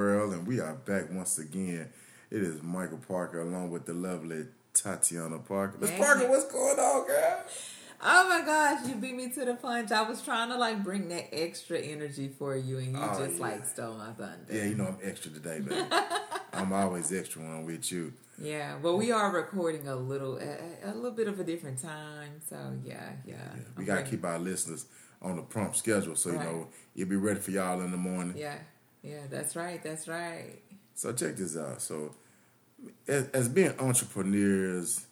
world, and we are back once again. It is Michael Parker along with the lovely Tatiana Parker. Miss Parker, what's going on, girl? Oh my gosh, you beat me to the punch. I was trying to like bring that extra energy for you, and you Oh, just yeah. like stole my thunder. Yeah, you know I'm extra today, baby. I'm always extra when I'm with you. Yeah, but we are recording a little, a, a little bit of a different time. So mm-hmm. yeah, yeah. Yeah, we I'm gotta ready. keep our listeners on the prompt schedule, so you know you'll be ready for y'all in the morning. Yeah, yeah. That's right. That's right. So check this out. So, as, as being entrepreneurs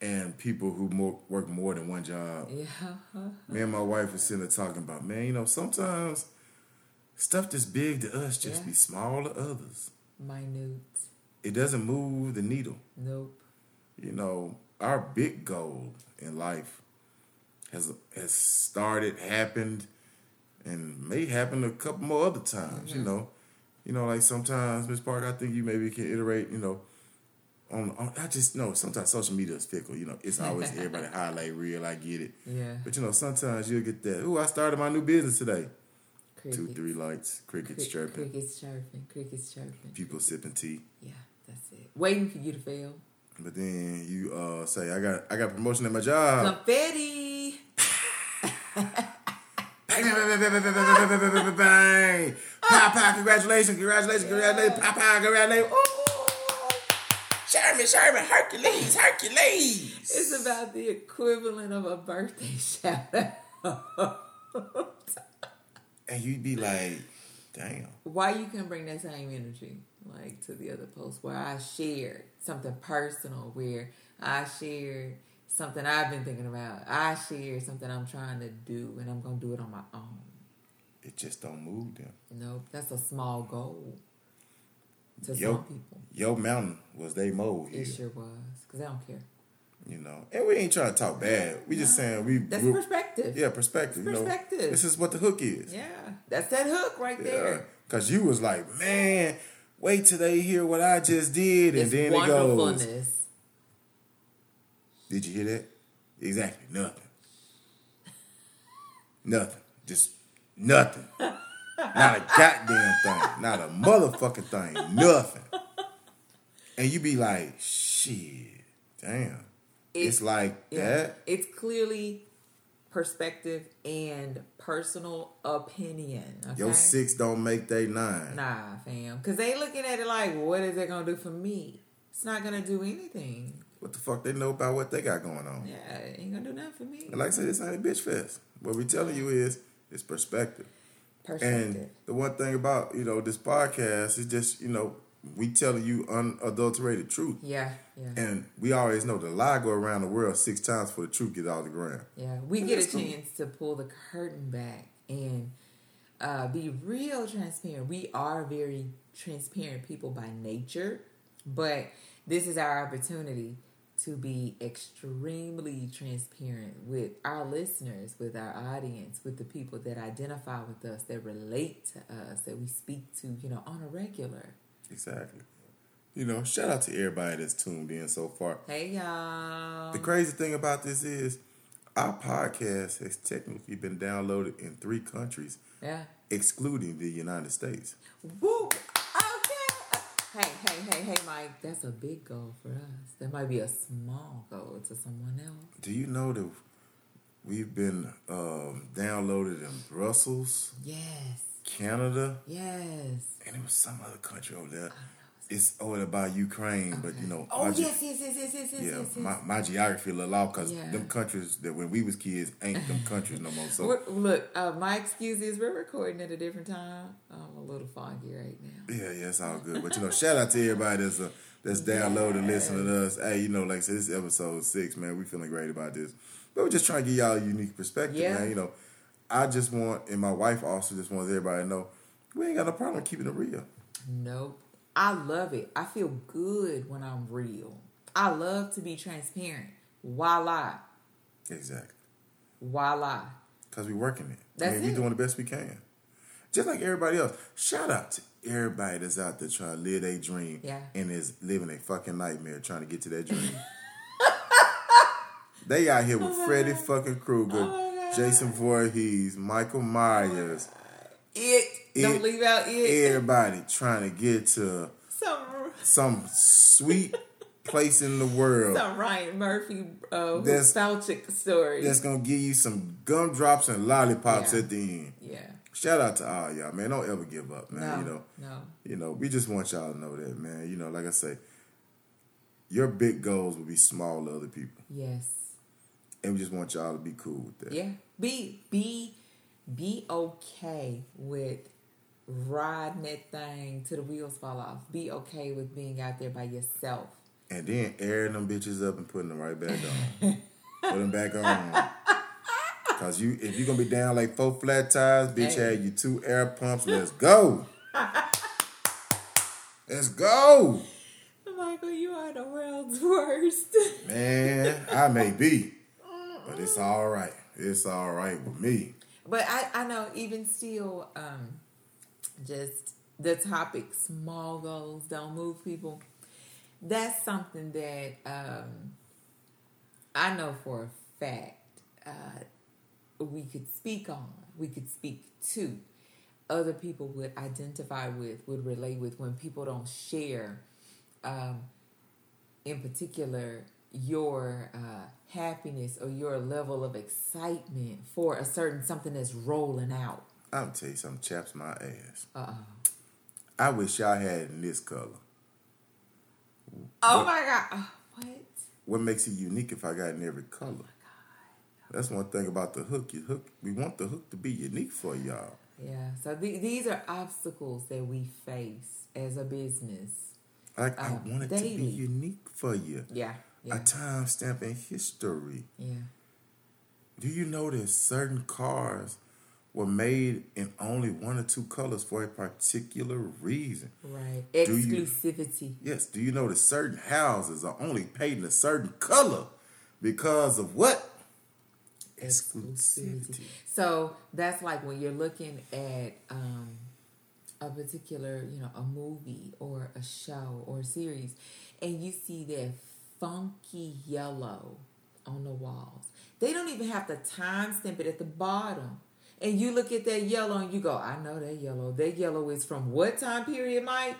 and people who more, work more than one job, Yeah. me and my wife was sitting there talking about, man, you know, sometimes stuff that's big to us just Yeah. be small to others. Minute. It doesn't move the needle. Nope. You know, our big goal in life has has started, happened, and may happen a couple more other times. You know, you know, like sometimes Miss Park, I think you maybe can iterate. You know, on, on I just know sometimes social media is fickle. You know, it's always everybody highlight real. I get it, Yeah. but you know, sometimes you'll get that. Ooh, I started my new business today. Crickets. Two, three lights, crickets Crick- chirping, Crickets chirping. Crickets chirping. people sipping tea. Yeah, that's it. Waiting for you to fail. But then you uh say, I got I got promotion at my job. Confetti. Pow, pow, congratulations, congratulations, congratulations, pow, pow, congratulations. Ooh. Sherman, Sherman, Hercules, Hercules. It's about the equivalent of a birthday shout And you'd be like, damn. Why you can bring that same energy like to the other post where I shared something personal, where I shared something I've been thinking about. I share something I'm trying to do, and I'm gonna do it on my own. It just don't move them. Nope, that's a small goal to Yo, some people. Yo Mountain was they mode It sure was because I don't care. you know. And we ain't trying to talk bad. We just saying we, That's we- perspective. yeah, perspective. You know, Perspective. this is what the hook is. Yeah, that's that hook right Yeah, there. cause you was like, man, wait till they hear what I just did, and It's then it goes. Did you hear that? Exactly nothing. Nothing. Just nothing. Not a goddamn thing. Not a motherfucking thing. Nothing. And you be like, shit, damn. It's, It's- like Yeah. that. It's clearly perspective and personal opinion. Okay? Your six don't make they nine. Nah, fam. Because they looking at it like, what is it going to do for me? It's not going to do anything. What the fuck they know about what they got going on? Yeah, ain't to do nothing for me. And like I said, it's not a bitch fest. What we telling you is, it's perspective. Perspective. And the one thing about you know this podcast is just you know we telling you unadulterated truth, yeah, yeah. and we always know the lie go around the world six times for the truth get out the ground. Yeah, we But get a cool. chance to pull the curtain back and uh, be real transparent. We are very transparent people by nature, but this is our opportunity to be extremely transparent with our listeners, with our audience, with the people that identify with us, that relate to us, that we speak to, you know, on a regular. Exactly. You know, shout out to everybody that's tuned in so far. Hey, y'all. The crazy thing about this is our podcast has technically been downloaded in three countries, yeah. excluding the United States. Woo! Okay. Hey, hey, hey, hey, Mike. That's a big goal for us. That might be a small goal to someone else. Do you know that we've been um, downloaded in Brussels, Yes. Canada, Yes. and it was some other country over there. It's all about Ukraine, but you know, Oh ge- yes, yes, yes, yes, yes, yes, yeah, yes. my, my geography a little off because Yeah. them countries that when we was kids ain't them countries no more. So We're- look, uh, my excuse is we're recording at a different time. I'm a little foggy right now. yeah, yeah, it's all good. But you know, shout out to everybody that's uh, that's downloading, listening to us. Hey, you know, like I said, this is episode six, man. We feeling great about this, but we're just trying to give y'all a unique perspective, Yeah. man. You know, I just want, and my wife also just wants everybody to know we ain't got no problem keeping it real. Nope. I love it. I feel good when I'm real. I love to be transparent. Why lie? Exactly. Why lie? Because we're working it. That's I mean, We're doing the best we can. Just like everybody else. Shout out to everybody that's out there trying to live their dream Yeah. and is living a fucking nightmare trying to get to that dream. they out here with oh Freddie fucking Krueger, Oh. Jason Voorhees, Michael Myers, It. Don't leave out it. Everybody trying to get to Some some sweet place in the world some Ryan Murphy uh That's- nostalgic story. that's gonna give you some gumdrops and lollipops Yeah. at the end. yeah. Shout out to all y'all, man. Don't ever give up, man. No. You know, no. you know, we just want y'all to know that, man. You know, like I say, your big goals will be small to other people, Yes. and we just want y'all to be cool with that. Yeah. Be be be okay with riding that thing till the wheels fall off. Be okay with being out there by yourself. And then airing them bitches up and putting them right back on. Put them back on. Cause you, if you're gonna be down like four flat tires, bitch, Hey. had you two air pumps. Let's go. Let's go, Michael, you are the world's worst. man. I may be, but it's mm. all right. It's all right with me. But I, I know even still, um, just the topic small goals don't move people. That's something that um, I know for a fact uh, we could speak on, we could speak to. Other people would identify with, would relate with when people don't share, um, in particular, your uh, happiness or your level of excitement for a certain something that's rolling out. I'm tell you something, chaps my ass. Uh oh. I wish y'all had it in this color. Oh What- my god. Oh, what? What makes it unique if I got in every color? That's one thing about the hook. You hook. We want the hook to be unique for y'all. Yeah. So the, these are obstacles that we face as a business. Like I Uh, want it to be unique for you. Yeah. A Yeah. time stamp in history. Yeah. Do you know that certain cars were made in only one or two colors for a particular reason? Right. Do you- Exclusivity. Yes. Do you know that certain houses are only painted a certain color because of what? Exclusivity. So that's like when you're looking at um, a particular, you know, a movie or a show or a series, and you see that funky yellow on the walls. They don't even have to time stamp it at the bottom. And you look at that yellow and you go, I know that yellow. That yellow is from what time period, Mike?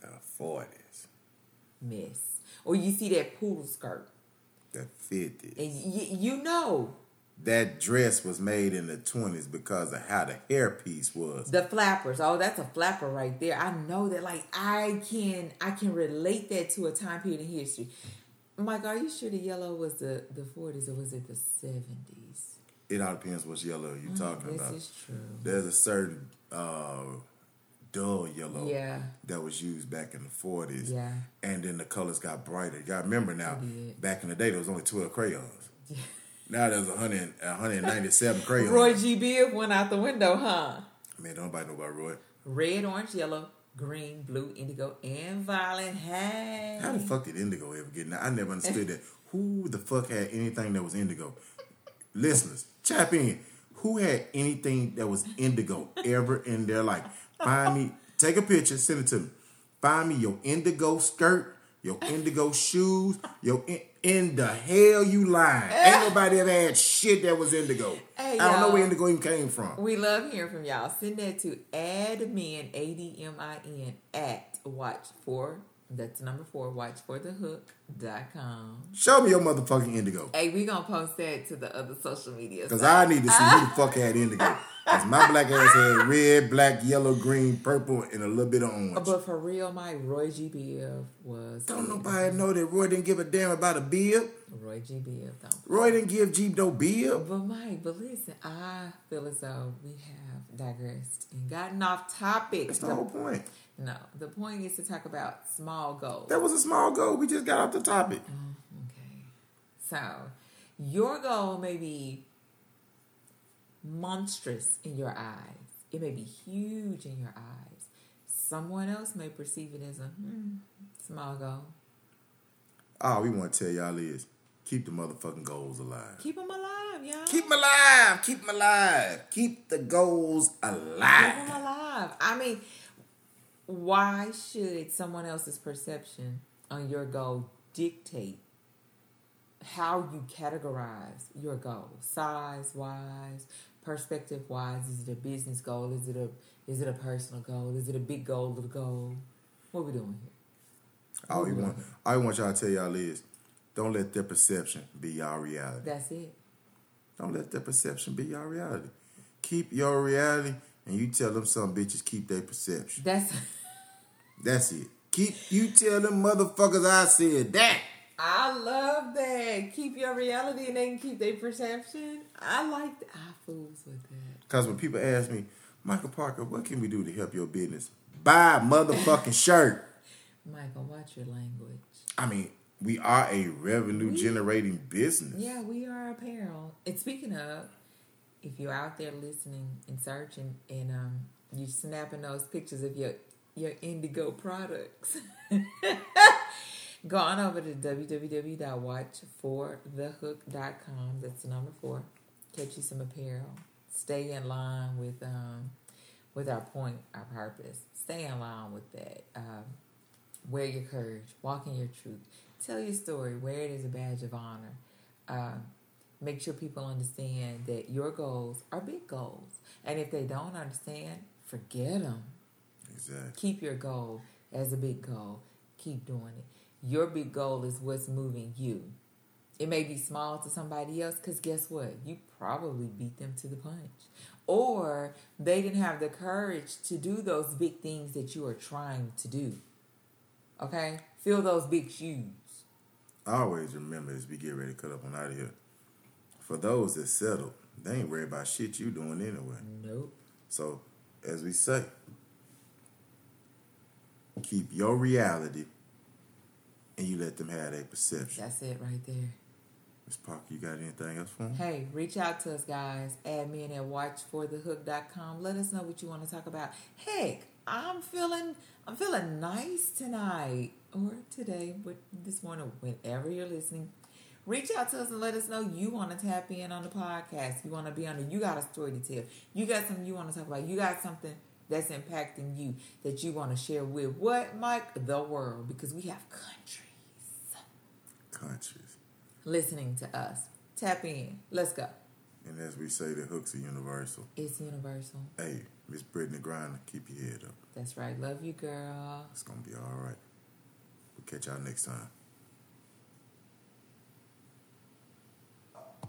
The forties, Miss. Or you see that poodle skirt. the fifties. And y- you know that dress was made in the 20s because of how the hairpiece was. the flappers oh that's a flapper right there i know that like i can i can relate that to a time period in history mike are you sure the yellow was the the 40s or was it the 70s It all depends which yellow you're talking this about. is true There's a certain uh, dull yellow Yeah. that was used back in the 40s. Yeah. And then the colors got brighter. Y'all remember now, back in the day, there was only 12 crayons. Now there's 100, 197 crayons. roy g biv went out the window huh Man, don't nobody know about Roy. red orange yellow green blue indigo and violet hey How the fuck did Indigo ever get? Now I never understood that. Who the fuck had anything that was indigo? Listeners, chap in. Who had anything that was indigo ever in their life? Find me, take a picture, send it to me. Find me your indigo skirt, your indigo shoes, your in, in the hell you lying. Eh. Ain't nobody ever had shit that was indigo. Hey, I don't know where indigo even came from. We love hearing from y'all. Send that to admin, A D M I N, at watch for, that's number four, watch for the hook.com. Show me your motherfucking indigo. Hey, we to post that to the other social media. Cause. I need to see who the fuck had indigo. Cause my black ass had red, black, yellow, green, purple, and a little bit of orange. But for real, my Roy G. Biv was. Don't nobody know that Roy didn't give a damn about a bib. Roy G. Biv, don't. Roy didn't give Jeep no bib. But Mike, but listen, I feel as though we have digressed and gotten off topic. That's the whole point. No, the point is to talk about small goals. That was a small goal. We just got off the topic. Okay. So, your goal may be monstrous in your eyes. It may be huge in your eyes. Someone else may perceive it as a hmm, small goal. All we want to tell y'all is keep the motherfucking goals alive. Keep them alive, y'all. Keep them alive. Keep them alive. Keep the goals alive. Keep them alive. I mean, why should someone else's perception on your goal dictate how you categorize your goal, size wise, perspective wise? Is it a business goal? Is it a is it a personal goal? Is it a big goal, little goal? What we doing here? All you want, I want y'all to tell y'all is, don't let their perception be y'all reality. That's it. Don't let their perception be y'all reality. Keep your reality, and you tell them some bitches keep their perception. That's That's it. Keep you tell them motherfuckers I said that. I love that. Keep your reality and they can keep their perception. I like that. I fools with that. Cause when people ask me, Michael Parker, what can we do to help your business? Buy a motherfucking shirt. Michael, watch your language. I mean, we are a revenue generating business. Yeah, we are apparel. And speaking of, if you're out there listening and searching and um you snapping those pictures of your your indigo products. Go on over to www.watchforthehook.com. That's the number four. Catch you some apparel. Stay in line with um with our point, our purpose. Stay in line with that. Um, wear your courage. Walk in your truth. Tell your story. Wear it as a badge of honor. Um, make sure people understand that your goals are big goals. And if they don't understand, forget them. Exactly. Keep your goal as a big goal. Keep doing it. Your big goal is what's moving you. It may be small to somebody else because guess what? You probably beat them to the punch. Or they didn't have the courage to do those big things that you are trying to do. Okay? Fill those big shoes. I Always remember as we get ready to cut up on out of here. For those that settle, they ain't worried about shit you doing anyway. Nope. So, as we say, keep your reality and you let them have their perception. That's it right there. Miss Parker, you got anything else for them? Hey, reach out to us, guys. admin at watchforthehook.com. Let us know what you want to talk about. Heck, I'm feeling I'm feeling nice tonight or today, but this morning, whenever you're listening. Reach out to us and let us know you want to tap in on the podcast. You want to be on it. You got a story to tell. You got something you want to talk about. You got something that's impacting you that you want to share with what, Mike? The world. Because we have countries Countries. listening to us. Tap in. Let's go. And as we say, the hooks are universal. It's universal. Hey, Miss Brittney Griner, keep your head up. That's right. Love you, girl. It's gonna be all right. We'll catch y'all next time.